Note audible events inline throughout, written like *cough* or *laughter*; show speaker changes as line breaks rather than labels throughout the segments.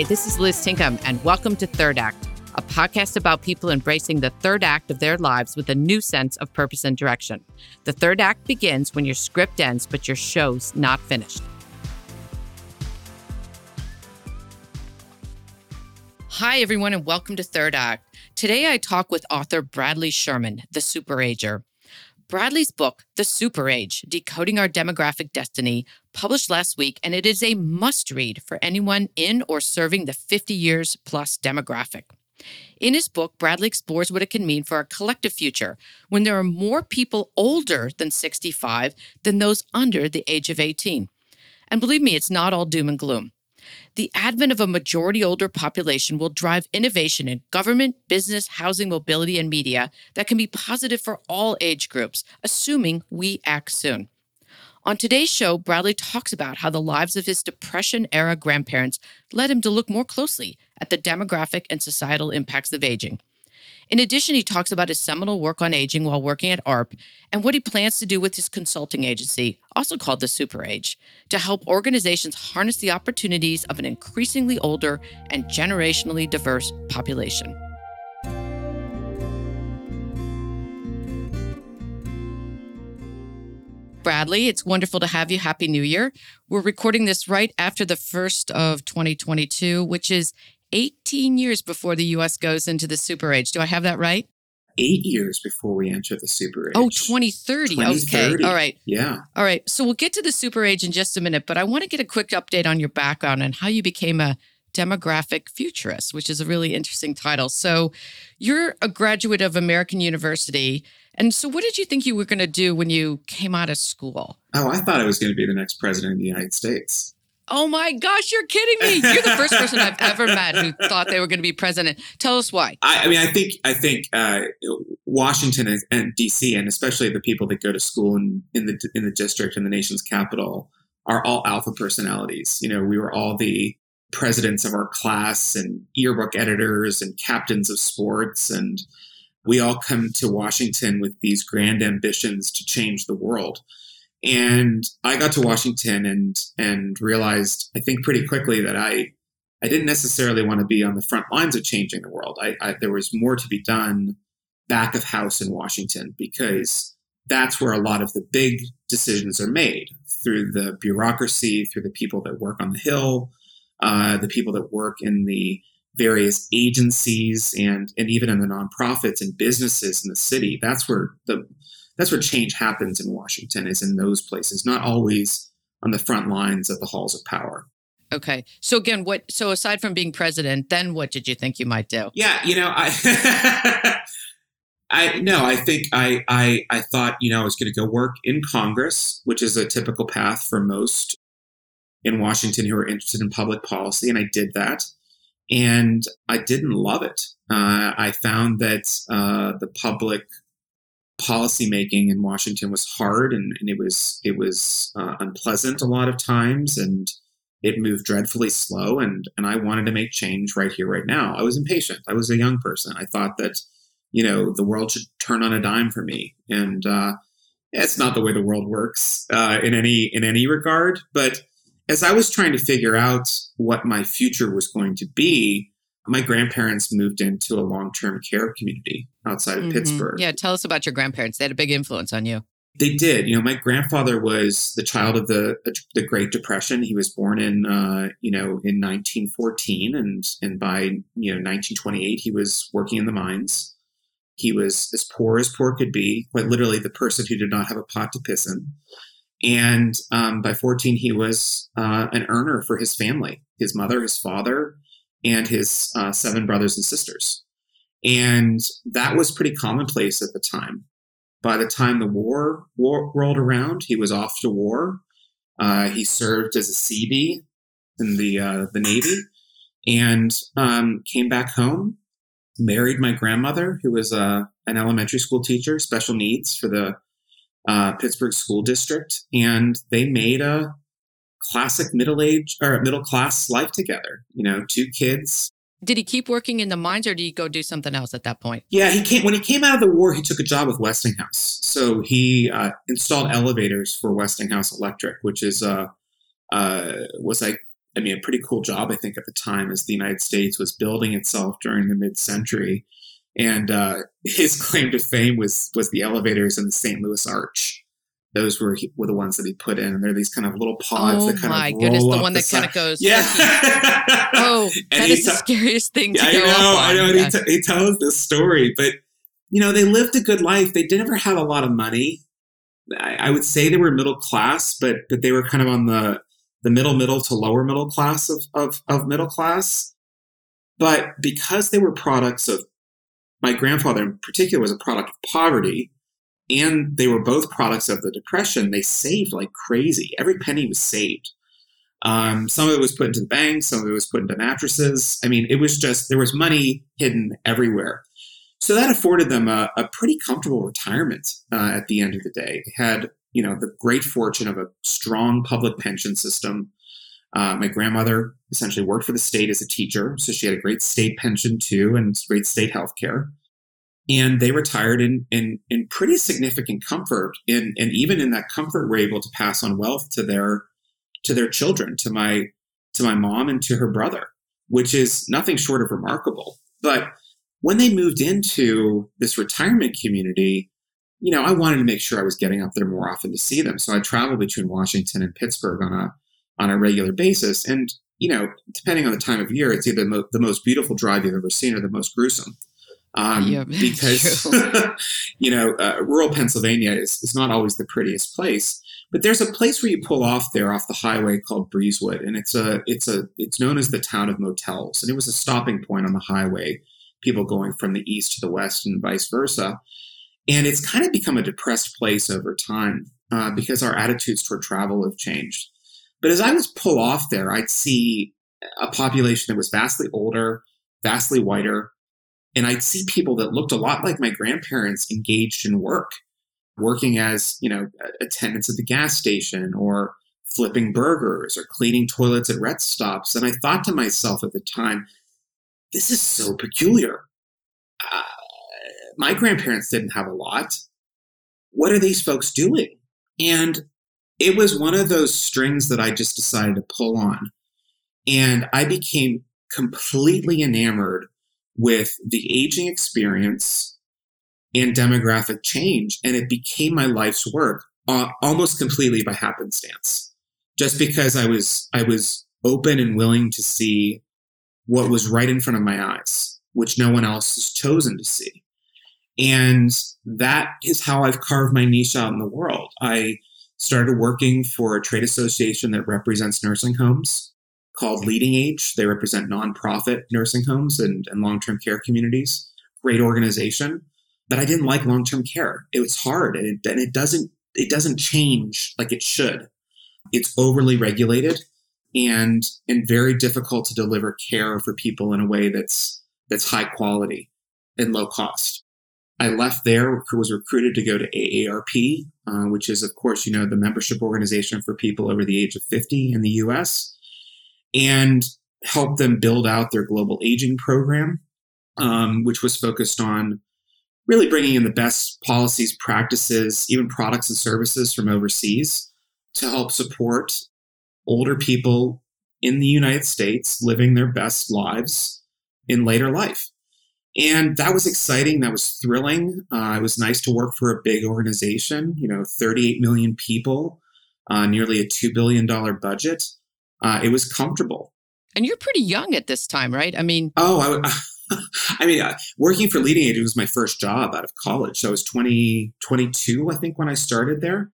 Hi, this is Liz Tinkham, and welcome to Third Act, a podcast about people embracing the third act of their lives with a new sense of purpose and direction. The third act begins when your script ends, but your show's not finished. Hi, everyone, and welcome to Third Act. Today I talk with author Bradley Schurman, the superager. Bradley's book, The Super Age Decoding Our Demographic Destiny, published last week, and it is a must read for anyone in or serving the 50 years plus demographic. In his book, Bradley explores what it can mean for our collective future when there are more people older than 65 than those under the age of 18. And believe me, it's not all doom and gloom. The advent of a majority older population will drive innovation in government, business, housing, mobility, and media that can be positive for all age groups, assuming we act soon. On today's show, Bradley talks about how the lives of his Depression era grandparents led him to look more closely at the demographic and societal impacts of aging. In addition, he talks about his seminal work on aging while working at AARP and what he plans to do with his consulting agency, also called the Super Age, to help organizations harness the opportunities of an increasingly older and generationally diverse population. Bradley, it's wonderful to have you. Happy New Year. We're recording this right after the first of 2022, which is 18 years before the US goes into the super age. Do I have that right?
Eight years before we enter the super age.
Oh, 2030. 2030. Okay. All right.
Yeah.
All right. So we'll get to the super age in just a minute, but I want to get a quick update on your background and how you became a demographic futurist, which is a really interesting title. So you're a graduate of American University. And so what did you think you were going to do when you came out of school?
Oh, I thought I was going to be the next president of the United States.
Oh my gosh, you're kidding me. You're the first person I've ever met who thought they were going to be president. Tell us why.
I, I mean, I think I think uh, Washington and, and, DC, and especially the people that go to school in, in the in the district in the nation's capital, are all alpha personalities. You know, we were all the presidents of our class and yearbook editors and captains of sports and we all come to Washington with these grand ambitions to change the world. And I got to Washington and and realized, I think pretty quickly that I I didn't necessarily want to be on the front lines of changing the world. I, I, there was more to be done back of house in Washington because that's where a lot of the big decisions are made through the bureaucracy, through the people that work on the Hill, uh, the people that work in the various agencies and and even in the nonprofits and businesses in the city. That's where the that's where change happens in Washington is in those places, not always on the front lines of the halls of power.
Okay. So again, what so aside from being president, then what did you think you might do?
Yeah, you know, I *laughs* I no, I think I I I thought, you know, I was going to go work in Congress, which is a typical path for most in Washington who are interested in public policy, and I did that. And I didn't love it. Uh, I found that uh, the public policymaking in Washington was hard and, and it was it was uh, unpleasant a lot of times and it moved dreadfully slow and and I wanted to make change right here right now. I was impatient. I was a young person. I thought that you know the world should turn on a dime for me and uh, it's not the way the world works uh, in any in any regard. But as I was trying to figure out what my future was going to be, my grandparents moved into a long term care community outside of mm-hmm. Pittsburgh.
Yeah, tell us about your grandparents. They had a big influence on you.
They did. You know, my grandfather was the child of the the Great Depression. He was born in uh, you know in 1914, and and by you know 1928 he was working in the mines. He was as poor as poor could be, quite literally the person who did not have a pot to piss in. And um, by 14, he was uh, an earner for his family, his mother, his father, and his uh, seven brothers and sisters. And that was pretty commonplace at the time. By the time the war, war rolled around, he was off to war. Uh, he served as a Seabee in the uh, the Navy, and um, came back home. Married my grandmother, who was uh, an elementary school teacher, special needs for the uh, Pittsburgh School District, and they made a classic middle age or middle class life together. You know, two kids.
Did he keep working in the mines, or did he go do something else at that point?
Yeah, he came when he came out of the war. He took a job with Westinghouse, so he uh, installed elevators for Westinghouse Electric, which is uh, uh, was like I mean, a pretty cool job, I think, at the time as the United States was building itself during the mid century. And uh, *laughs* his claim to fame was was the elevators in the St. Louis Arch. Those were were the ones that he put in, and they're these kind of little pods
oh
that kind
my
of
goodness, the one that kind of goes.
Yeah. *laughs*
Oh,
And
that
he
the scariest thing to
I
go
know. I know.
Yes.
he, t- he tells this story, but you know, they lived a good life. They never had a lot of money. I, I would say they were middle class, but but they were kind of on the the middle middle to lower middle class of of, of middle class. But because they were products of my grandfather in particular was a product of poverty, and they were both products of the depression. They saved like crazy. Every penny was saved. Um, some of it was put into the bank, some of it was put into mattresses. I mean, it was just there was money hidden everywhere. So that afforded them a, a pretty comfortable retirement uh, at the end of the day. They had you know the great fortune of a strong public pension system. Uh, my grandmother essentially worked for the state as a teacher, so she had a great state pension too, and great state health care. And they retired in, in, in pretty significant comfort, and, and even in that comfort, were able to pass on wealth to their to their children, to my to my mom and to her brother, which is nothing short of remarkable. But when they moved into this retirement community, you know, I wanted to make sure I was getting up there more often to see them. So I traveled between Washington and Pittsburgh on a on a regular basis. And you know, depending on the time of year, it's either mo- the most beautiful drive you've ever seen or the most gruesome. Um,
Yeah, *laughs*
because *laughs* you know, uh, rural Pennsylvania is, is not always the prettiest place. But there's a place where you pull off there off the highway called Breezewood, and it's a it's a it's known as the town of motels, and it was a stopping point on the highway, people going from the east to the west and vice versa. And it's kind of become a depressed place over time uh, because our attitudes toward travel have changed. But as I was pull off there, I'd see a population that was vastly older, vastly whiter, and I'd see people that looked a lot like my grandparents engaged in work, working as you know attendants at the gas station or flipping burgers or cleaning toilets at rest stops. And I thought to myself at the time, this is so peculiar. Uh, my grandparents didn't have a lot. What are these folks doing? And it was one of those strings that I just decided to pull on. And I became completely enamored with the aging experience and demographic change. And it became my life's work uh, almost completely by happenstance. Just because I was, I was open and willing to see what was right in front of my eyes, which no one else has chosen to see. And that is how I've carved my niche out in the world. I started working for a trade association that represents nursing homes called Leading Age. They represent nonprofit nursing homes and, and long term care communities. Great organization. But I didn't like long term care. It was hard and it, and it doesn't it doesn't change like it should. It's overly regulated and and very difficult to deliver care for people in a way that's that's high quality and low cost. I left there, was recruited to go to AARP, uh, which is, of course, you know, the membership organization for people over the age of 50 in the US, and help them build out their global aging program, um, which was focused on really bringing in the best policies, practices, even products and services from overseas to help support older people in the United States living their best lives in later life. And that was exciting. That was thrilling. Uh, it was nice to work for a big organization, you know, 38 million people, uh, nearly a $2 billion budget. Uh, it was comfortable.
And you're pretty young at this time, right? I mean,
Oh, I, *laughs* I mean, uh, working for Leading Age was my first job out of college. So I was 20, 22, I think, when I started there.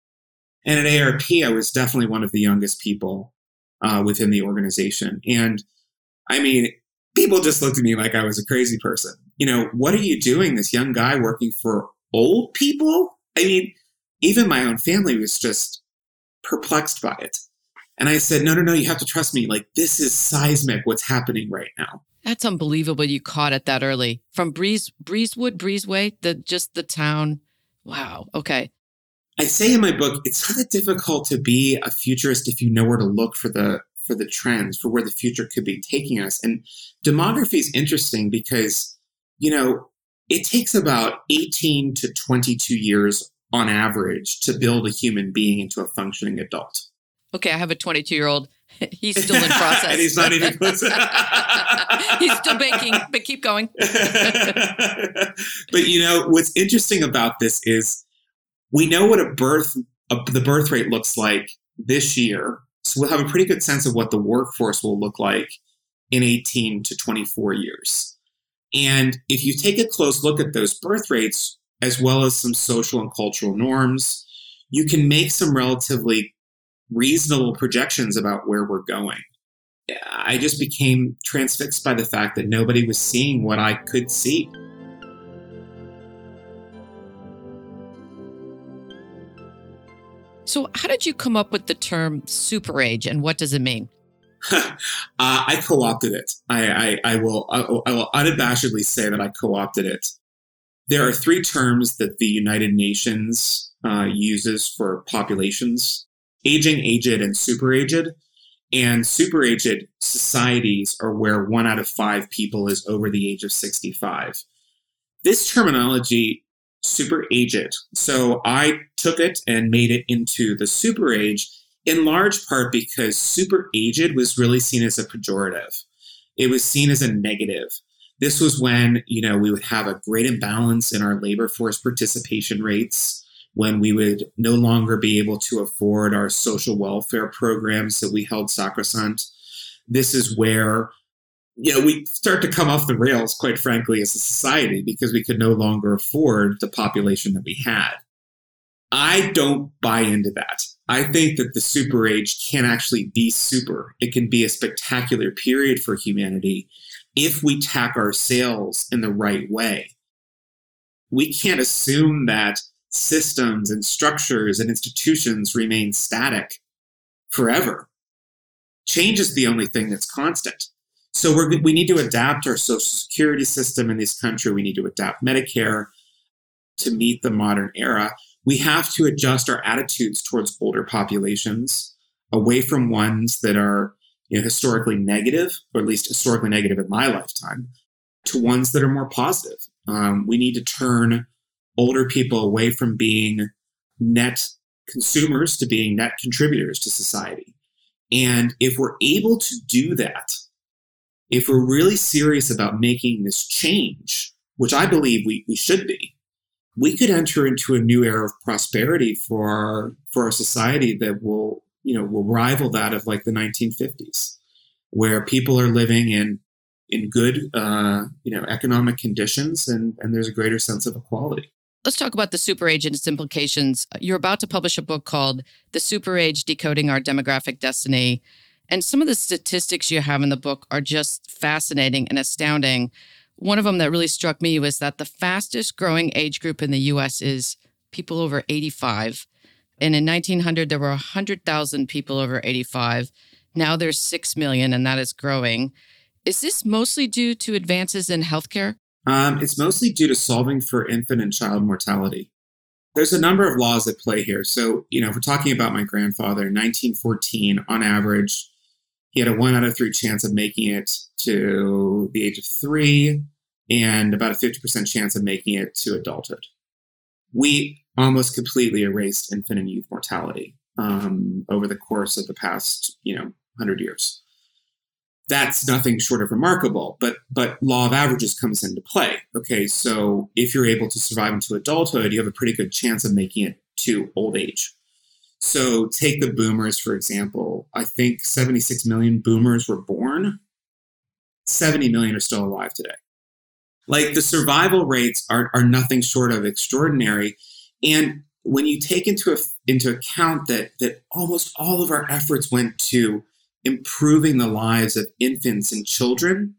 And at AARP, I was definitely one of the youngest people uh, within the organization. And I mean, people just looked at me like I was a crazy person. You know, what are you doing, this young guy working for old people? I mean, even my own family was just perplexed by it. And I said, no, no, no, you have to trust me. Like, this is seismic what's happening right now.
that's unbelievable you caught it that early. From Breeze Breezewood, Breezeway, the just the town. Wow. Okay.
I say in my book, it's kind of difficult to be a futurist if you know where to look for the for the trends, for where the future could be taking us. And demography is interesting because, you know, it takes about 18 to 22 years on average to build a human being into a functioning adult.
Okay, I have a 22 year old. *laughs* he's still in *laughs* process.
and he's not even close. *laughs*
he's still baking, but keep going.
but you know what's interesting about this is we know what a birth a, the birth rate looks like this year, so we'll have a pretty good sense of what the workforce will look like in 18 to 24 years. And if you take a close look at those birth rates, as well as some social and cultural norms, you can make some relatively reasonable projections about where we're going. I just became transfixed by the fact that nobody was seeing what I could see.
So, how did you come up with the term super age and what does it mean? *laughs*
uh, I co opted it. I, I, I, will, I, I will unabashedly say that I co opted it. There are three terms that the United Nations uh, uses for populations aging, aged, and super aged. And super aged societies are where one out of five people is over the age of 65. This terminology, super aged, so I took it and made it into the super age in large part because super aged was really seen as a pejorative. It was seen as a negative. This was when, you know, we would have a great imbalance in our labor force participation rates when we would no longer be able to afford our social welfare programs that we held sacrosanct. This is where you know we start to come off the rails quite frankly as a society because we could no longer afford the population that we had i don't buy into that i think that the super age can actually be super it can be a spectacular period for humanity if we tack our sails in the right way we can't assume that systems and structures and institutions remain static forever. Change is the only thing that's constant. So we we need to adapt our social security system in this country. We need to adapt Medicare to meet the modern era. We have to adjust our attitudes towards older populations away from ones that are you know, historically negative, or at least historically negative in my lifetime, to ones that are more positive. Um, we need to turn older people away from being net consumers to being net contributors to society. And if we're able to do that, if we're really serious about making this change, which I believe we, we should be, we could enter into a new era of prosperity for our, for our society that will, you know, will rival that of like the 1950s, where people are living in in good, uh, you know, economic conditions, and and there's a greater sense of equality.
Let's talk about the super age and its implications. You're about to publish a book called The Super Age Decoding Our Demographic Destiny. And some of the statistics you have in the book are just fascinating and astounding. One of them that really struck me was that the fastest growing age group in the US is people over 85. And in 1900, there were 100,000 people over 85. Now there's 6 million, and that is growing. Is this mostly due to advances in healthcare?
Um, it's mostly due to solving for infant and child mortality. There's a number of laws at play here. So, you know, if we're talking about my grandfather, 1914, on average, he had a one out of three chance of making it to the age of three and about a 50% chance of making it to adulthood. We almost completely erased infant and youth mortality um, over the course of the past, you know, 100 years that's nothing short of remarkable. But but law of averages comes into play. Okay, so if you're able to survive into adulthood, you have a pretty good chance of making it to old age. So take the boomers for example. I think 76 million boomers were born. 70 million are still alive today. Like the survival rates are, are nothing short of extraordinary. And when you take into, a, into account that, that almost all of our efforts went to improving the lives of infants and children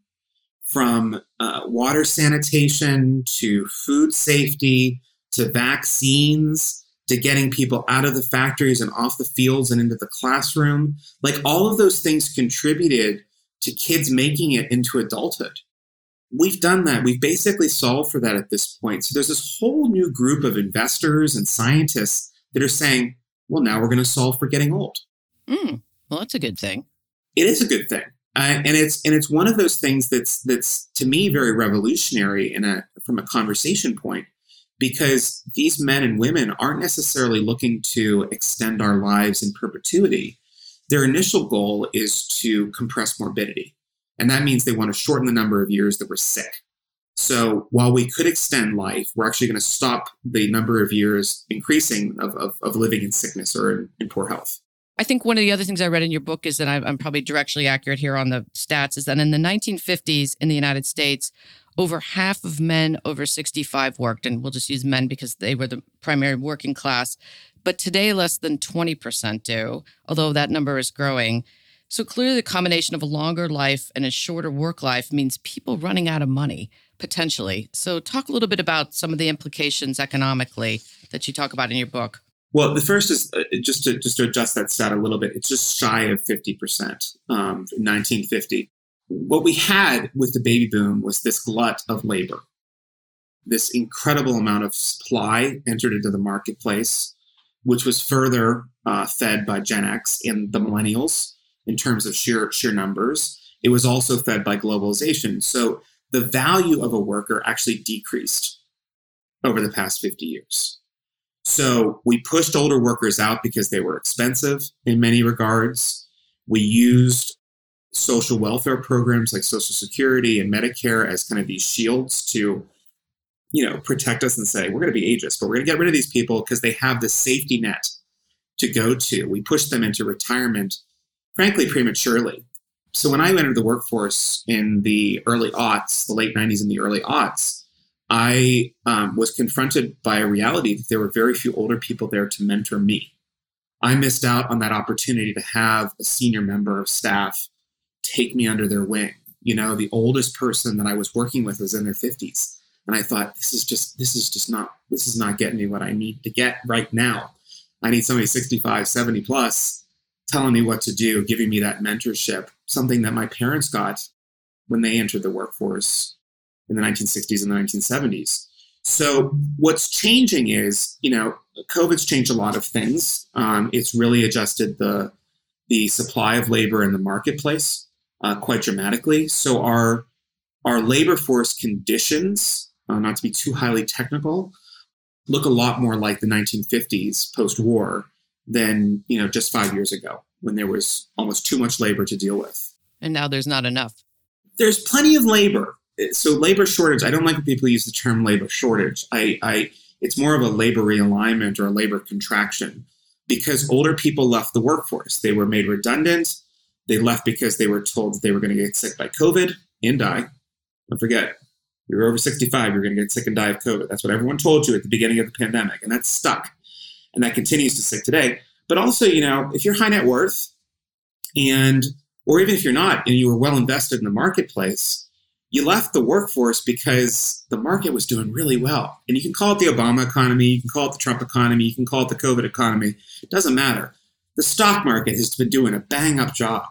from uh, water sanitation to food safety to vaccines to getting people out of the factories and off the fields and into the classroom. Like all of those things contributed to kids making it into adulthood. We've done that. We've basically solved for that at this point. So there's this whole new group of investors and scientists that are saying, well, now we're going to solve for getting old.
Mm, well, that's a good thing
it is a good thing. Uh, and it's and it's one of those things that's that's to me very revolutionary in a from a conversation point because these men and women aren't necessarily looking to extend our lives in perpetuity. their initial goal is to compress morbidity. And that means they want to shorten the number of years that we're sick. So while we could extend life, we're actually going to stop the number of years increasing of, of, of living in sickness or in, in, poor health.
I think one of the other things I read in your book is that I'm probably directionally accurate here on the stats is that in the 1950s in the United States, over half of men over 65 worked, and we'll just use men because they were the primary working class. But today, less than 20% do, although that number is growing. So clearly, the combination of a longer life and a shorter work life means people running out of money potentially. So, talk a little bit about some of the implications economically that you talk about in your book.
Well, the first is uh, just to just to adjust that stat a little bit. It's just shy of fifty percent. Um, 1950. What we had with the baby boom was this glut of labor. This incredible amount of supply entered into the marketplace, which was further uh, fed by Gen X and the millennials in terms of sheer sheer numbers. It was also fed by globalization. So the value of a worker actually decreased over the past 50 years. So we pushed older workers out because they were expensive in many regards. We used social welfare programs like Social Security and Medicare as kind of these shields to, you know, protect us and say, we're going to be ageist, but we're going to get rid of these people because they have the safety net to go to. We push them into retirement, frankly, prematurely. So when I entered the workforce in the early aughts, the late 90s and the early aughts, I um, was confronted by a reality that there were very few older people there to mentor me. I missed out on that opportunity to have a senior member of staff take me under their wing. You know, the oldest person that I was working with was in their 50s. And I thought, this is just, this is just not, this is not getting me what I need to get right now. I need somebody 65, 70 plus telling me what to do, giving me that mentorship, something that my parents got when they entered the workforce in the 1960s and the 1970s. So what's changing is, you know, COVID's changed a lot of things. Um, it's really adjusted the the supply of labor in the marketplace uh, quite dramatically. So our our labor force conditions, uh, not to be too highly technical, look a lot more like the 1950s post-war than you know just five years ago when there was almost too much labor to deal with.
And now there's not enough.
There's plenty of labor. So labor shortage. I don't like when people use the term labor shortage. I, I it's more of a labor realignment or a labor contraction because older people left the workforce. They were made redundant. They left because they were told that they were going to get sick by COVID and die. Don't forget, you're over 65, you're going to get sick and die of COVID. That's what everyone told you at the beginning of the pandemic, and that's stuck. And that continues to stick today. But also, you know, if you're high net worth and, or even if you're not and you were well invested in the marketplace, you left the workforce because the market was doing really well. And you can call it the Obama economy, you can call it the Trump economy, you can call it the COVID economy. It doesn't matter. The stock market has been doing a bang up job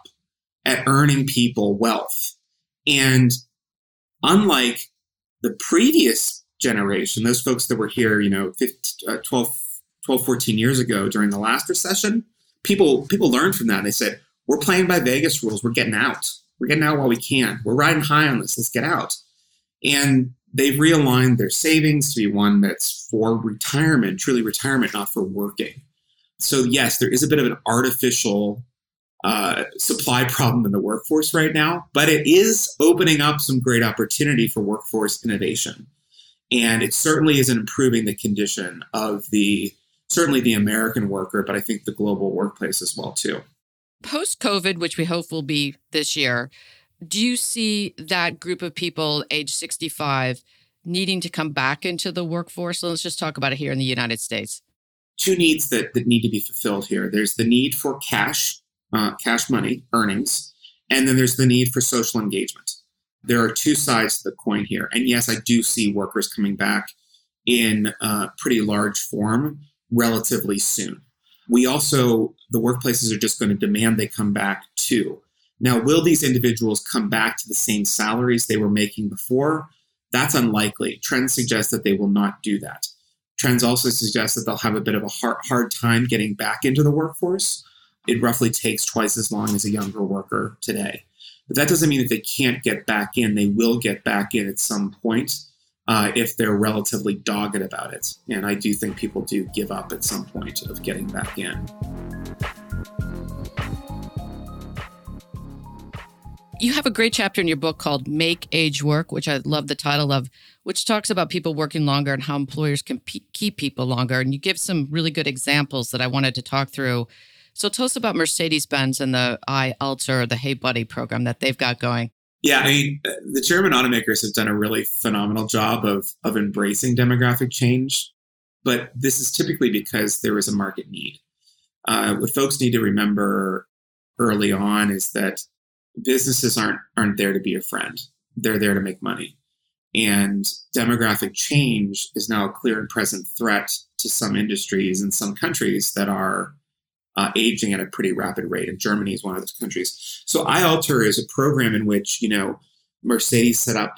at earning people wealth. And unlike the previous generation, those folks that were here, you know, 15, uh, 12, 12, 14 years ago during the last recession, people people learned from that. They said, we're playing by Vegas rules. We're getting out. We're getting out while we can. We're riding high on this. Let's get out. And they've realigned their savings to be one that's for retirement, truly retirement, not for working. So yes, there is a bit of an artificial uh, supply problem in the workforce right now, but it is opening up some great opportunity for workforce innovation. And it certainly isn't improving the condition of the certainly the American worker, but I think the global workplace as well too.
Post COVID, which we hope will be this year, do you see that group of people age 65 needing to come back into the workforce? Let's just talk about it here in the United States.
Two needs that, that need to be fulfilled here. There's the need for cash, uh, cash money, earnings, and then there's the need for social engagement. There are two sides to the coin here. And yes, I do see workers coming back in uh, pretty large form relatively soon. We also, the workplaces are just going to demand they come back too. Now, will these individuals come back to the same salaries they were making before? That's unlikely. Trends suggest that they will not do that. Trends also suggest that they'll have a bit of a hard, hard time getting back into the workforce. It roughly takes twice as long as a younger worker today. But that doesn't mean that they can't get back in. They will get back in at some point uh, if they're relatively dogged about it. And I do think people do give up at some point of getting back in.
You have a great chapter in your book called Make Age Work, which I love the title of, which talks about people working longer and how employers can keep people longer. And you give some really good examples that I wanted to talk through. So tell us about Mercedes Benz and the iAlter, the Hey Buddy program that they've got going.
Yeah, I mean, the German automakers have done a really phenomenal job of, of embracing demographic change. But this is typically because there is a market need. Uh, what folks need to remember early on is that businesses aren't aren't there to be a friend. They're there to make money. And demographic change is now a clear and present threat to some industries in some countries that are uh, aging at a pretty rapid rate. And Germany is one of those countries. So iAlter is a program in which, you know, Mercedes set up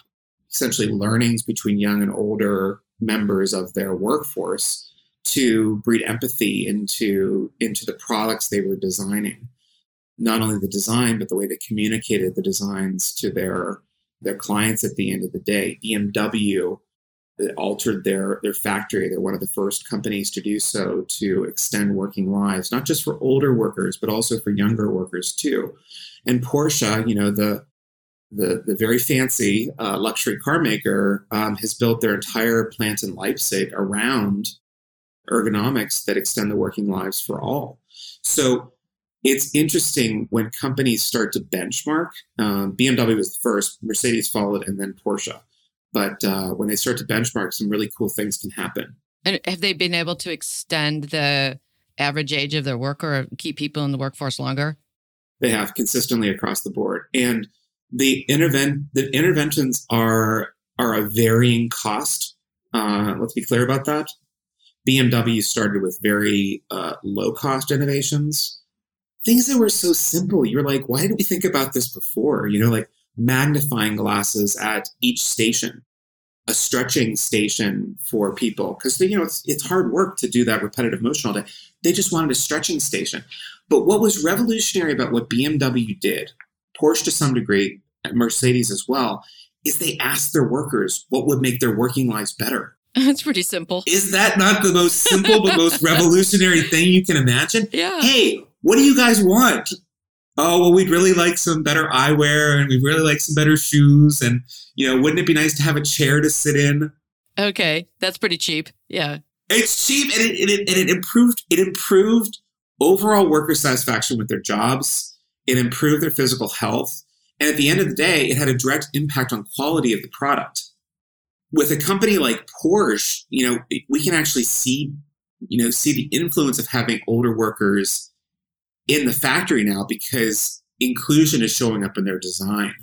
essentially learnings between young and older members of their workforce to breed empathy into into the products they were designing not only the design but the way they communicated the designs to their their clients at the end of the day. BMW altered their their factory. They're one of the first companies to do so to extend working lives, not just for older workers but also for younger workers too. And Porsche, you know the the, the very fancy uh, luxury car maker um, has built their entire plant in Leipzig around ergonomics that extend the working lives for all. So it's interesting when companies start to benchmark. Um, BMW was the first, Mercedes followed, and then Porsche. But uh, when they start to benchmark, some really cool things can happen.
And have they been able to extend the average age of their worker or keep people in the workforce longer?
They have consistently across the board. And the intervent the interventions are are a varying cost. Uh, let's be clear about that. BMW started with very uh, low cost innovations things that were so simple. You're like, why didn't we think about this before? You know, like magnifying glasses at each station, a stretching station for people. Because, you know, it's, it's hard work to do that repetitive motion all day. They just wanted a stretching station. But what was revolutionary about what BMW did, Porsche to some degree, Mercedes as well, is they asked their workers what would make their working lives better. *laughs*
That's pretty simple.
Is that not the most simple but most *laughs* revolutionary thing you can imagine?
Yeah.
Hey, what do you guys want? Oh, well, we'd really like some better eyewear and we'd really like some better shoes. And, you know, wouldn't it be nice to have a chair to sit in?
Okay. That's pretty cheap. Yeah.
It's cheap and it, it, and it improved, it improved overall worker satisfaction with their jobs. It improved their physical health. And at the end of the day, it had a direct impact on quality of the product. With a company like Porsche, you know, we can actually see, you know, see the influence of having older workers in the factory now because inclusion is showing up in their design.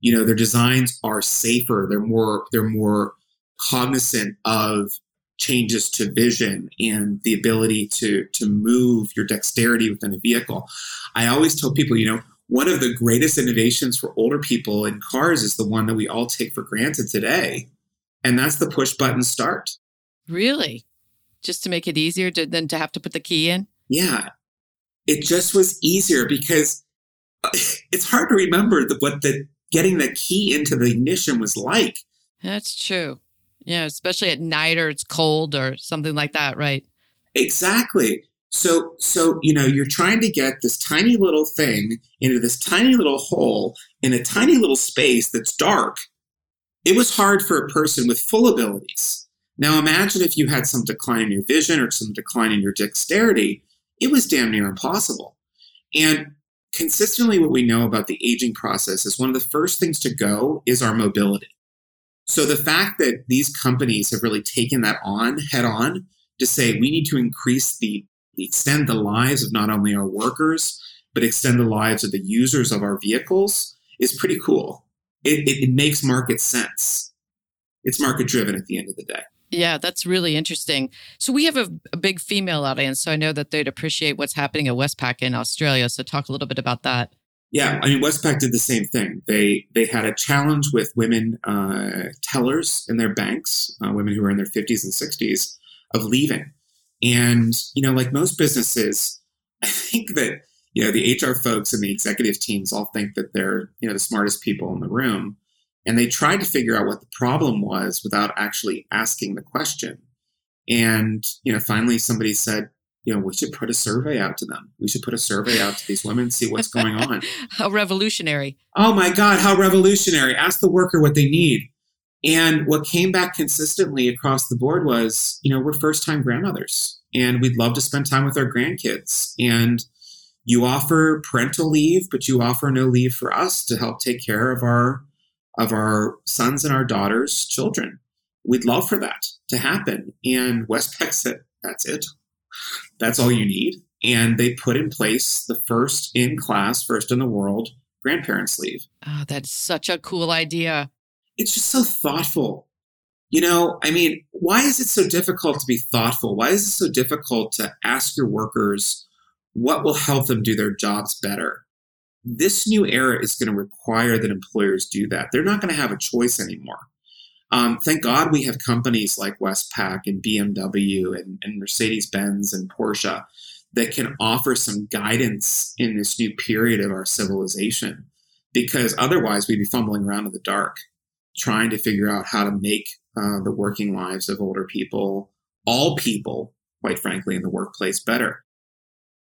You know, their designs are safer. They're more they're more cognizant of changes to vision and the ability to to move your dexterity within a vehicle. I always tell people, you know, one of the greatest innovations for older people in cars is the one that we all take for granted today, and that's the push button start.
Really? Just to make it easier to, than to have to put the key in?
Yeah it just was easier because uh, *laughs* it's hard to remember the, what the getting the key into the ignition was like.
That's true. Yeah, especially at night or it's cold or something like that, right?
Exactly. So so you know, you're trying to get this tiny little thing into this tiny little hole in a tiny little space that's dark. It was hard for a person with full abilities. Now imagine if you had some decline in your vision or some decline in your dexterity it was damn near impossible. And consistently, what we know about the aging process is one of the first things to go is our mobility. So the fact that these companies have really taken that on head on to say we need to increase the extend the lives of not only our workers but extend the lives of the users of our vehicles is pretty cool. It, it, it makes market sense. It's market driven at the end of the day.
Yeah, that's really interesting. So we have a, a, big female audience, so I know that they'd appreciate what's happening at Westpac in Australia. So talk a little bit about that.
Yeah, I mean Westpac did the same thing. They they had a challenge with women uh, tellers in their banks, uh, women who were in their fifties and sixties, of leaving. And you know, like most businesses, *laughs* I think that you know the HR folks and the executive teams all think that they're you know the smartest people in the room and they tried to figure out what the problem was without actually asking the question. And, you know, finally somebody said, you know, we should put a survey out to them. We should put a survey out to these women, see what's going on. *laughs*
how revolutionary.
Oh my God, how revolutionary. Ask the worker what they need. And what came back consistently across the board was, you know, we're first time grandmothers and we'd love to spend time with our grandkids. And you offer parental leave, but you offer no leave for us to help take care of our of our sons and our daughters' children. We'd love for that to happen. And Westpac said, that's it. That's all you need. And they put in place the first in class, first in the world grandparents leave.
Oh, that's such a cool idea.
It's just so thoughtful. You know, I mean, why is it so difficult to be thoughtful? Why is it so difficult to ask your workers what will help them do their jobs better? This new era is going to require that employers do that. They're not going to have a choice anymore. Um, thank God we have companies like Westpac and BMW and, and Mercedes Benz and Porsche that can offer some guidance in this new period of our civilization. Because otherwise, we'd be fumbling around in the dark trying to figure out how to make uh, the working lives of older people, all people, quite frankly, in the workplace better.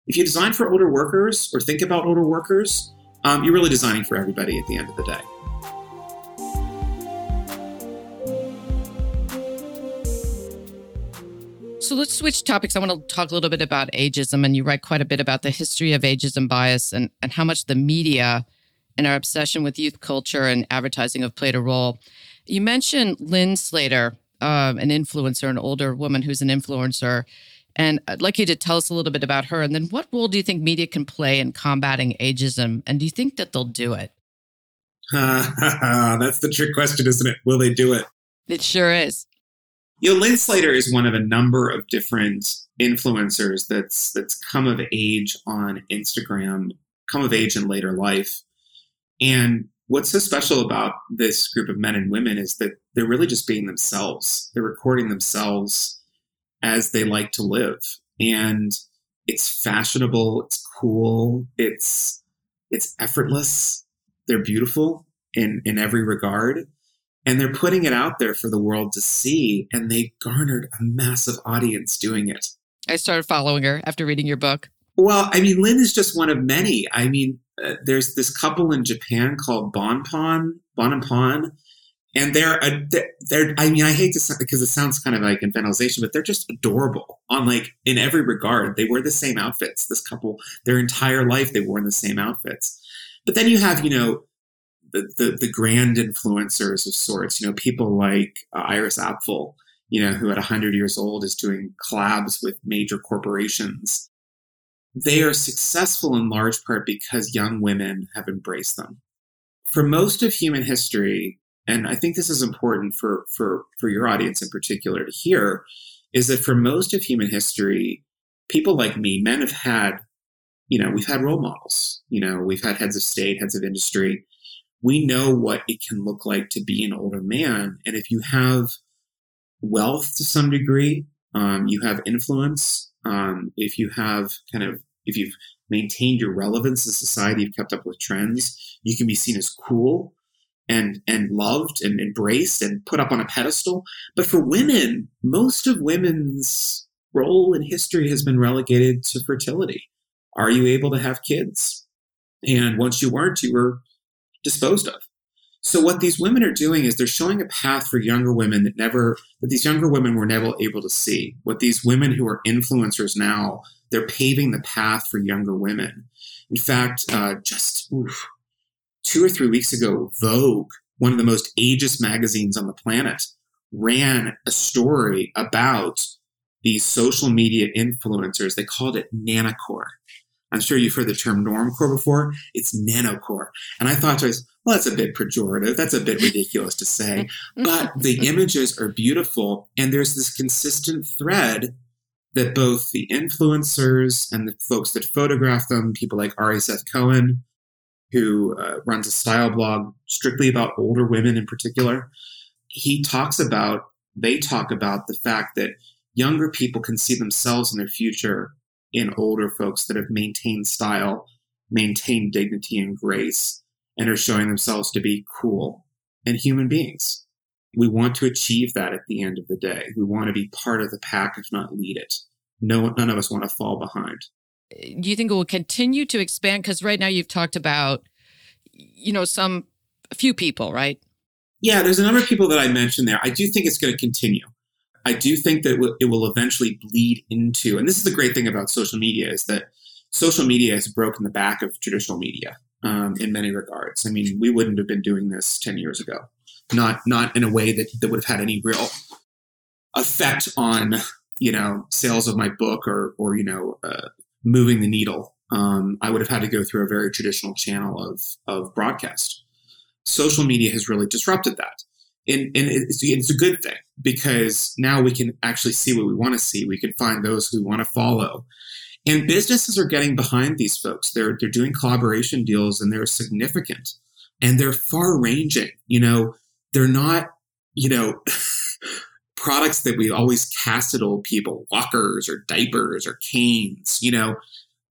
If you design for older workers or think about older workers, um, you're really designing for everybody at the end of the day.
So let's switch topics. I want to talk a little bit about ageism. And you write quite a bit about the history of ageism bias and, and how much the media and our obsession with youth culture and advertising have played a role. You mentioned Lynn Slater, um, an influencer, an older woman who's an influencer. And I'd like you to tell us a little bit about her. And then what role do you think media can play in combating ageism? And do you think that they'll do it? *laughs*
That's the trick question, isn't it? Will they do it?
It sure is.
You know, Lynn Slater is one of a number of different influencers that's that's come of age on Instagram, come of age in later life. And what's so special about this group of men and women is that they're really just being themselves. They're recording themselves as they like to live. And it's fashionable, it's cool, it's it's effortless, they're beautiful in in every regard and they're putting it out there for the world to see and they garnered a massive audience doing it.
I started following her after reading your book.
Well i mean lynn is just one of many. I mean uh, there's this couple in japan called bonpon bonpon and they're, they're i mean i hate to say because it sounds kind of like infantilization but they're just adorable on like in every regard they wear the same outfits this couple their entire life they wore the same outfits but then you have you know the, the, the grand influencers of sorts, you know, people like uh, Iris Apfel, you know, who at 100 years old is doing collabs with major corporations. They are successful in large part because young women have embraced them. For most of human history, and I think this is important for, for, for your audience in particular to hear, is that for most of human history, people like me, men have had, you know, we've had role models. You know, we've had heads of state, heads of industry we know what it can look like to be an older man. And if you have wealth to some degree, um, you have influence, um, if you have kind of, if you've maintained your relevance in society, you've kept up with trends, you can be seen as cool and, and loved and embraced and put up on a pedestal. But for women, most of women's role in history has been relegated to fertility. Are you able to have kids? And once you weren't, you were disposed of. So what these women are doing is they're showing a path for younger women that never that these younger women were never able to see. What these women who are influencers now, they're paving the path for younger women. In fact, uh, just oof, two or three weeks ago, Vogue, one of the most ageist magazines on the planet, ran a story about these social media influencers. They called it Nanacore. I'm sure you've heard the term normcore before. It's nanocore. And I thought to myself, well, that's a bit pejorative. That's a bit ridiculous to say. *laughs* But the images are beautiful. And there's this consistent thread that both the influencers and the folks that photograph them, people like Ari Seth Cohen, who uh, runs a style blog strictly about older women in particular, he talks about, they talk about the fact that younger people can see themselves in their future in older folks that have maintained style, maintained dignity and grace, and are showing themselves to be cool and human beings. We want to achieve that at the end of the day. We want to be part of the pack, if not lead it. no none of us want to fall behind.
Do you think it will continue to expand? Because right now you've talked about, you know, some few people, right?
Yeah, there's a number of people that I mentioned there. I do think it's going to continue. I do think that it will eventually bleed into, and this is the great thing about social media is that social media has broken the back of traditional media um, in many regards. I mean, we wouldn't have been doing this 10 years ago, not not in a way that, that would have had any real effect on you know sales of my book or or you know uh, moving the needle. Um, I would have had to go through a very traditional channel of of broadcast. Social media has really disrupted that. And, and it's, it's a good thing because now we can actually see what we want to see. We can find those who want to follow. And businesses are getting behind these folks. They're they're doing collaboration deals and they're significant and they're far ranging. You know, they're not, you know, *laughs* products that we always cast at old people, walkers or diapers or canes, you know,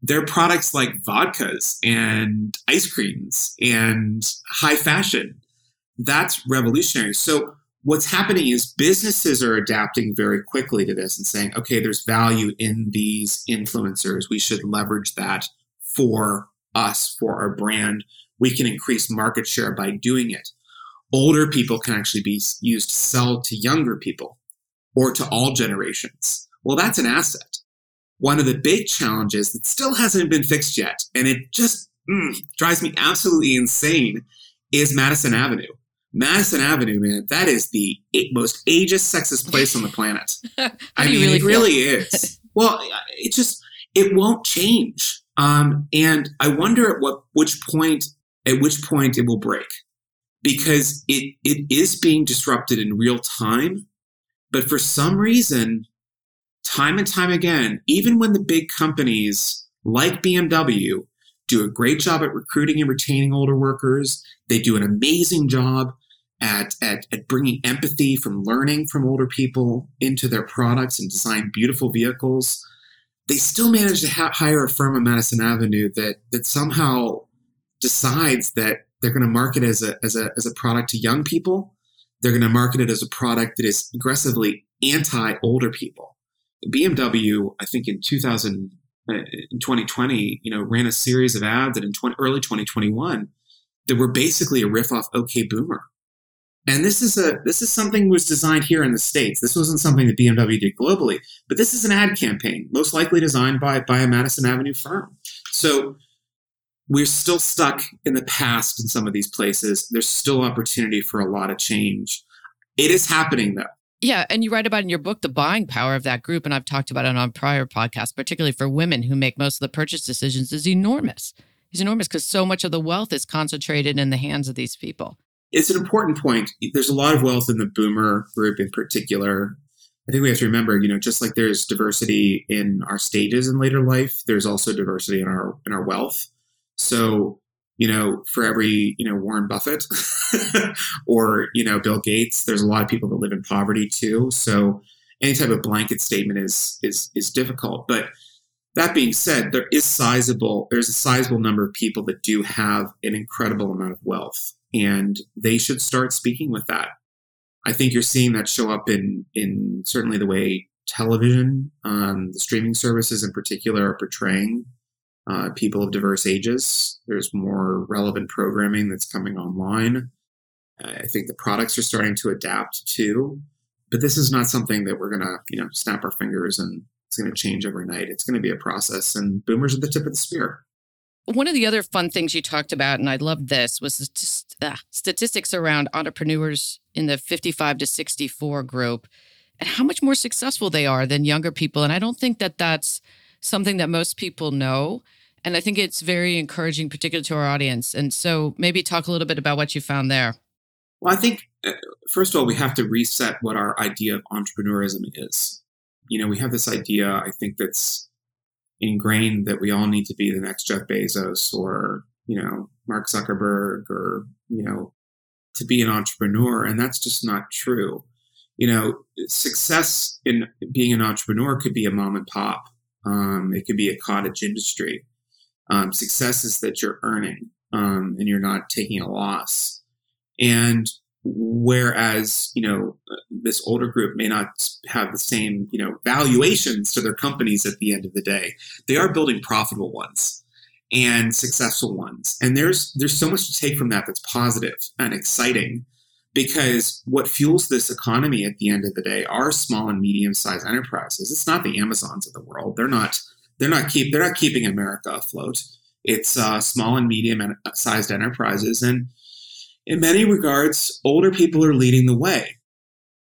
they're products like vodkas and ice creams and high fashion. That's revolutionary. So what's happening is businesses are adapting very quickly to this and saying, okay, there's value in these influencers. We should leverage that for us, for our brand. We can increase market share by doing it. Older people can actually be used to sell to younger people or to all generations. Well, that's an asset. One of the big challenges that still hasn't been fixed yet, and it just mm, drives me absolutely insane, is Madison Avenue Madison Avenue, man, that is the most ageist, sexist place on the planet. *laughs* I mean, really it really is. *laughs* well, it just it won't change. Um, and I wonder at what which point at which point it will break, because it it is being disrupted in real time. But for some reason, time and time again, even when the big companies like BMW do a great job at recruiting and retaining older workers. They do an amazing job at, at, at bringing empathy from learning from older people into their products and design beautiful vehicles. They still manage to ha- hire a firm on Madison Avenue that, that somehow decides that they're going to market as a, as, a, as a product to young people. They're going to market it as a product that is aggressively anti older people. BMW, I think in 2000, uh, in 2020, you know, ran a series of ads that in 20, early 2021 that were basically a riff off OK Boomer. And this is a this is something was designed here in the states. This wasn't something that BMW did globally, but this is an ad campaign, most likely designed by by a Madison Avenue firm. So we're still stuck in the past in some of these places. There's still opportunity for a lot of change. It is happening though.
Yeah, and you write about in your book the buying power of that group, and I've talked about it on prior podcasts, particularly for women who make most of the purchase decisions, is enormous. It's enormous because so much of the wealth is concentrated in the hands of these people.
It's an important point. There's a lot of wealth in the boomer group in particular. I think we have to remember, you know, just like there's diversity in our stages in later life, there's also diversity in our in our wealth. So you know, for every, you know, Warren Buffett *laughs* or, you know, Bill Gates, there's a lot of people that live in poverty too. So any type of blanket statement is is is difficult. But that being said, there is sizable there's a sizable number of people that do have an incredible amount of wealth and they should start speaking with that. I think you're seeing that show up in in certainly the way television, um, the streaming services in particular are portraying uh, people of diverse ages. There's more relevant programming that's coming online. I think the products are starting to adapt too. But this is not something that we're going to, you know, snap our fingers and it's going to change overnight. It's going to be a process, and boomers are the tip of the spear.
One of the other fun things you talked about, and I loved this, was the uh, statistics around entrepreneurs in the 55 to 64 group and how much more successful they are than younger people. And I don't think that that's something that most people know. And I think it's very encouraging, particularly to our audience. And so maybe talk a little bit about what you found there.
Well, I think, uh, first of all, we have to reset what our idea of entrepreneurism is. You know, we have this idea, I think, that's ingrained that we all need to be the next Jeff Bezos or, you know, Mark Zuckerberg or, you know, to be an entrepreneur. And that's just not true. You know, success in being an entrepreneur could be a mom and pop. Um, it could be a cottage industry. Um, that you're earning um, and you're not taking a loss. And whereas you know this older group may not have the same you know valuations to their companies at the end of the day they are building profitable ones and successful ones. And there's there's so much to take from that that's positive and exciting because what fuels this economy at the end of the day are small and medium sized enterprises. It's not the amazons of the world. They're not they're not keep they're not keeping america afloat it's uh, small and medium sized enterprises and in many regards, older people are leading the way.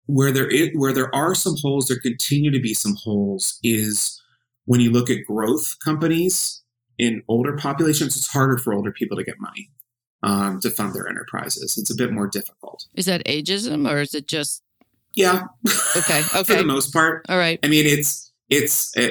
Where there is, where there are some holes, there continue to be some holes. Is when you look at growth companies in older populations, it's harder for older people to get money um, to fund their enterprises. It's a bit more difficult.
Is that ageism, or is it just?
Yeah.
Okay. Okay. *laughs*
for the most part.
All right.
I mean, it's it's uh,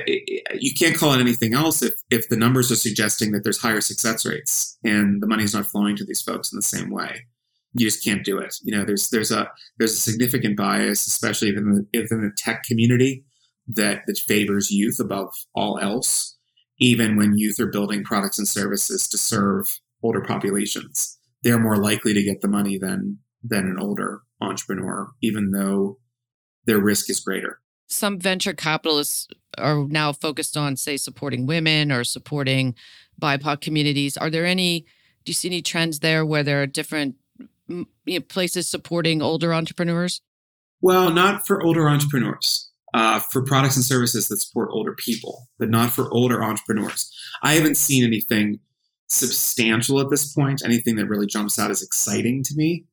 you can't call it anything else if if the numbers are suggesting that there's higher success rates and the money's not flowing to these folks in the same way you just can't do it. You know, there's there's a there's a significant bias, especially within the, within the tech community, that that favors youth above all else. Even when youth are building products and services to serve older populations, they're more likely to get the money than than an older entrepreneur, even though their risk is greater.
Some venture capitalists are now focused on, say, supporting women or supporting BIPOC communities. Are there any? Do you see any trends there where there are different you know, places supporting older entrepreneurs?
Well, not for older entrepreneurs. Uh, for products and services that support older people, but not for older entrepreneurs. I haven't seen anything substantial at this point, anything that really jumps out as exciting to me.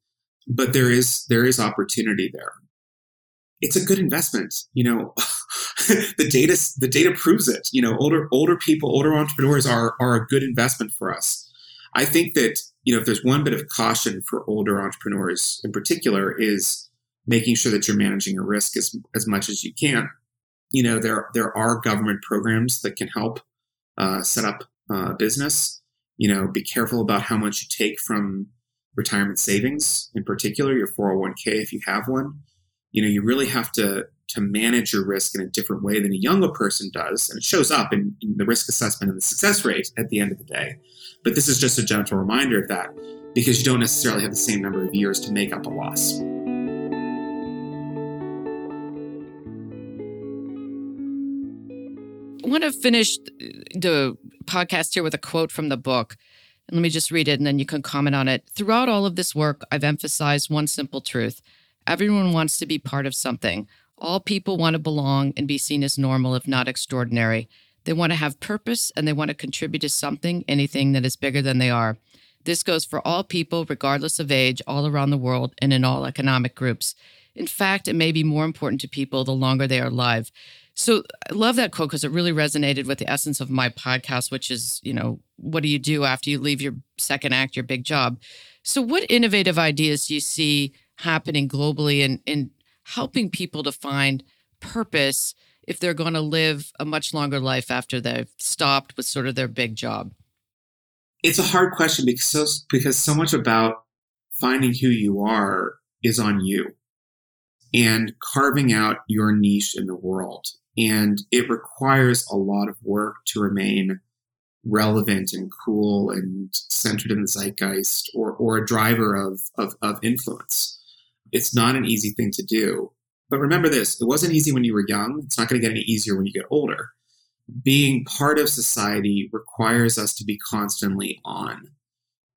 But there is there is opportunity there. It's a good investment. You know, *laughs* the data the data proves it. You know, older older people, older entrepreneurs are are a good investment for us. I think that you know, if there's one bit of caution for older entrepreneurs in particular is making sure that you're managing your risk as, as much as you can. You know, there, there are government programs that can help uh, set up a business. You know, be careful about how much you take from retirement savings, in particular your 401k if you have one. You know, you really have to to manage your risk in a different way than a younger person does, and it shows up in, in the risk assessment and the success rate at the end of the day. But this is just a gentle reminder of that because you don't necessarily have the same number of years to make up a loss.
I want to finish the podcast here with a quote from the book. And let me just read it and then you can comment on it. Throughout all of this work, I've emphasized one simple truth everyone wants to be part of something. All people want to belong and be seen as normal, if not extraordinary. They want to have purpose and they want to contribute to something, anything that is bigger than they are. This goes for all people, regardless of age, all around the world and in all economic groups. In fact, it may be more important to people the longer they are alive. So I love that quote because it really resonated with the essence of my podcast, which is, you know, what do you do after you leave your second act, your big job? So, what innovative ideas do you see happening globally and, in helping people to find purpose if they're going to live a much longer life after they've stopped with sort of their big job?
It's a hard question because so, because so much about finding who you are is on you and carving out your niche in the world. And it requires a lot of work to remain relevant and cool and centered in the zeitgeist or, or a driver of, of, of influence. It's not an easy thing to do. But remember this it wasn't easy when you were young. It's not going to get any easier when you get older. Being part of society requires us to be constantly on.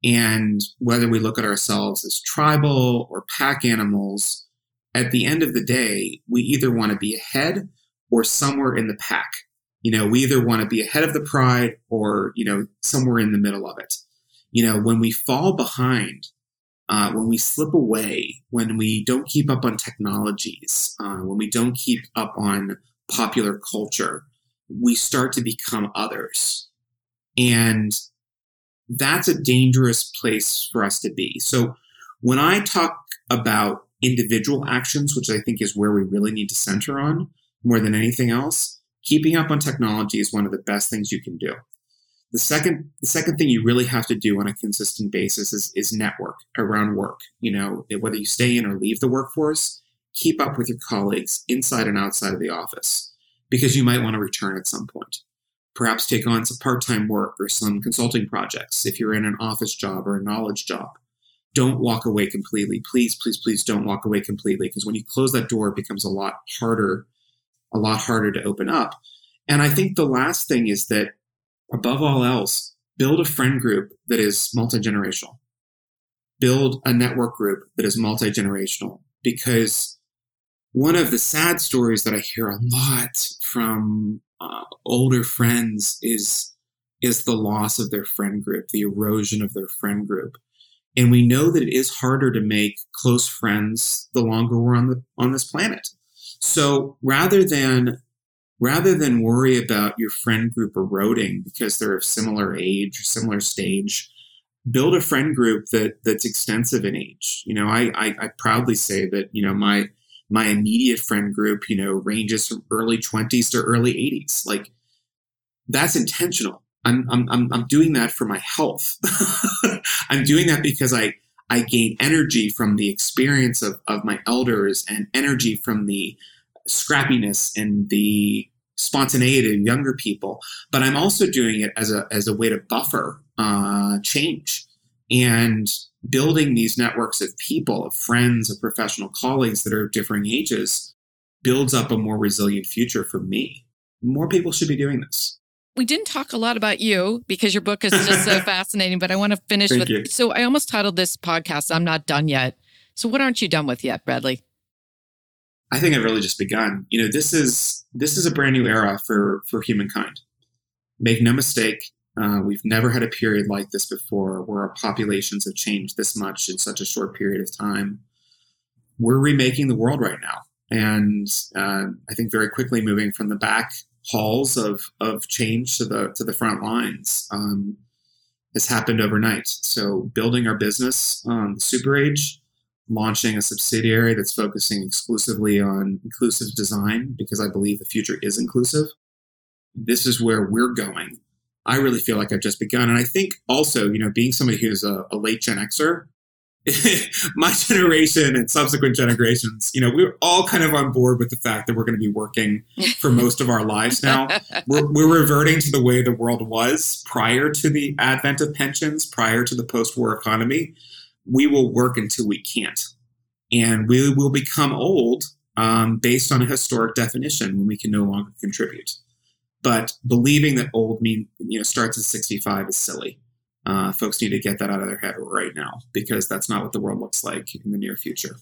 And whether we look at ourselves as tribal or pack animals, at the end of the day, we either want to be ahead or somewhere in the pack. You know, we either want to be ahead of the pride or, you know, somewhere in the middle of it. You know, when we fall behind, uh, when we slip away, when we don't keep up on technologies, uh, when we don't keep up on popular culture, we start to become others. And that's a dangerous place for us to be. So when I talk about individual actions, which I think is where we really need to center on more than anything else, keeping up on technology is one of the best things you can do. The second, the second thing you really have to do on a consistent basis is, is network around work. You know, whether you stay in or leave the workforce, keep up with your colleagues inside and outside of the office because you might want to return at some point. Perhaps take on some part time work or some consulting projects if you're in an office job or a knowledge job. don't walk away completely. Please, please, please don't walk away completely because when you close that door, it becomes a lot harder, a lot harder to open up. And I think the last thing is that above all else, build a friend group that is multi generational. Build a network group that is multi generational because one of the sad stories that I hear a lot from uh, older friends is is the loss of their friend group, the erosion of their friend group. And we know that it is harder to make close friends the longer we're on the on this planet. So rather than rather than worry about your friend group eroding because they're of similar age or similar stage, build a friend group that that's extensive in age. You know, I, I, I proudly say that you know my my immediate friend group, you know, ranges from early twenties to early eighties. Like that's intentional. I'm, I'm, I'm, I'm doing that for my health. *laughs* I'm doing that because I, I gain energy from the experience of, of my elders and energy from the scrappiness and the spontaneity of younger people. But I'm also doing it as a, as a way to buffer uh, change and building these networks of people, of friends, of professional colleagues that are of differing ages builds up a more resilient future for me. More people should be doing this
we didn't talk a lot about you because your book is just so *laughs* fascinating, but I want to finish Thank with you. so I almost titled this podcast I'm not done yet. So what aren't you done with yet, Bradley?
I think I've really just begun. You know, this is this is a brand new era for for humankind. Make no mistake, uh, we've never had a period like this before where our populations have changed this much in such a short period of time. We're remaking the world right now, and uh, I think very quickly moving from the back halls of of change to the to the front lines um, has happened overnight. So building our business on the Super Age, launching a subsidiary that's focusing exclusively on inclusive design because I believe the future is inclusive. This is where we're going. I really feel like I've just begun, and I think also, you know, being somebody who's a, a late Gen Xer, *laughs* my generation and subsequent generations, you know, we are all kind of on board with the fact that we're going to be working for *laughs* most of our lives now. We're, we're reverting to the way the world was prior to the advent of pensions, prior to the post war economy. We will work until we can't. And we will become old um, based on a historic definition when we can no longer contribute. But believing that old mean you know starts at 65 is silly uh, folks need to get that out of their head right now because that's not what the world looks like in the near future.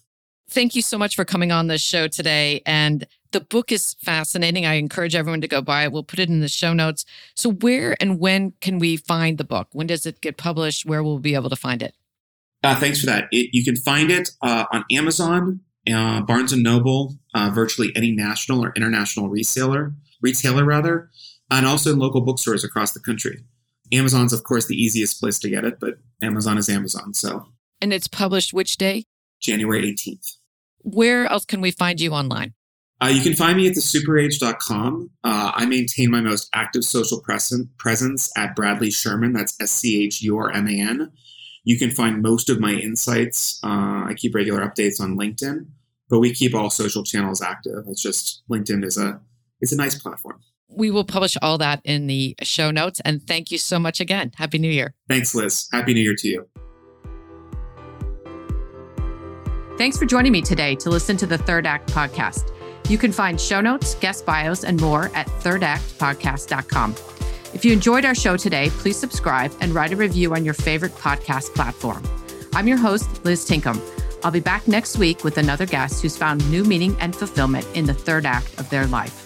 Thank you so much for coming on this show today. And the book is fascinating. I encourage everyone to go buy it. We'll put it in the show notes. So, where and when can we find the book? When does it get published? Where will we be able to find it?
Uh, thanks for that. It, you can find it uh, on Amazon, uh, Barnes and Noble, uh, virtually any national or international reseller, retailer rather, and also in local bookstores across the country. Amazon's, of course, the easiest place to get it, but Amazon is Amazon. So.
And it's published which day?
January 18th.
Where else can we find you online?
Uh, you can find me at thesuperage.com. Uh, I maintain my most active social presence at Bradley Schurman. That's S C H U R M A N. You can find most of my insights. Uh, I keep regular updates on LinkedIn, but we keep all social channels active. It's just LinkedIn is a it's a nice platform
we will publish all that in the show notes. And thank you so much again. Happy New Year.
Thanks, Liz. Happy New Year to you.
Thanks for joining me today to listen to the Third Act podcast. You can find show notes, guest bios, and more at thirdactpodcast.com. If you enjoyed our show today, please subscribe and write a review on your favorite podcast platform. I'm your host, Liz Tinkham. I'll be back next week with another guest who's found new meaning and fulfillment in the third act of their life.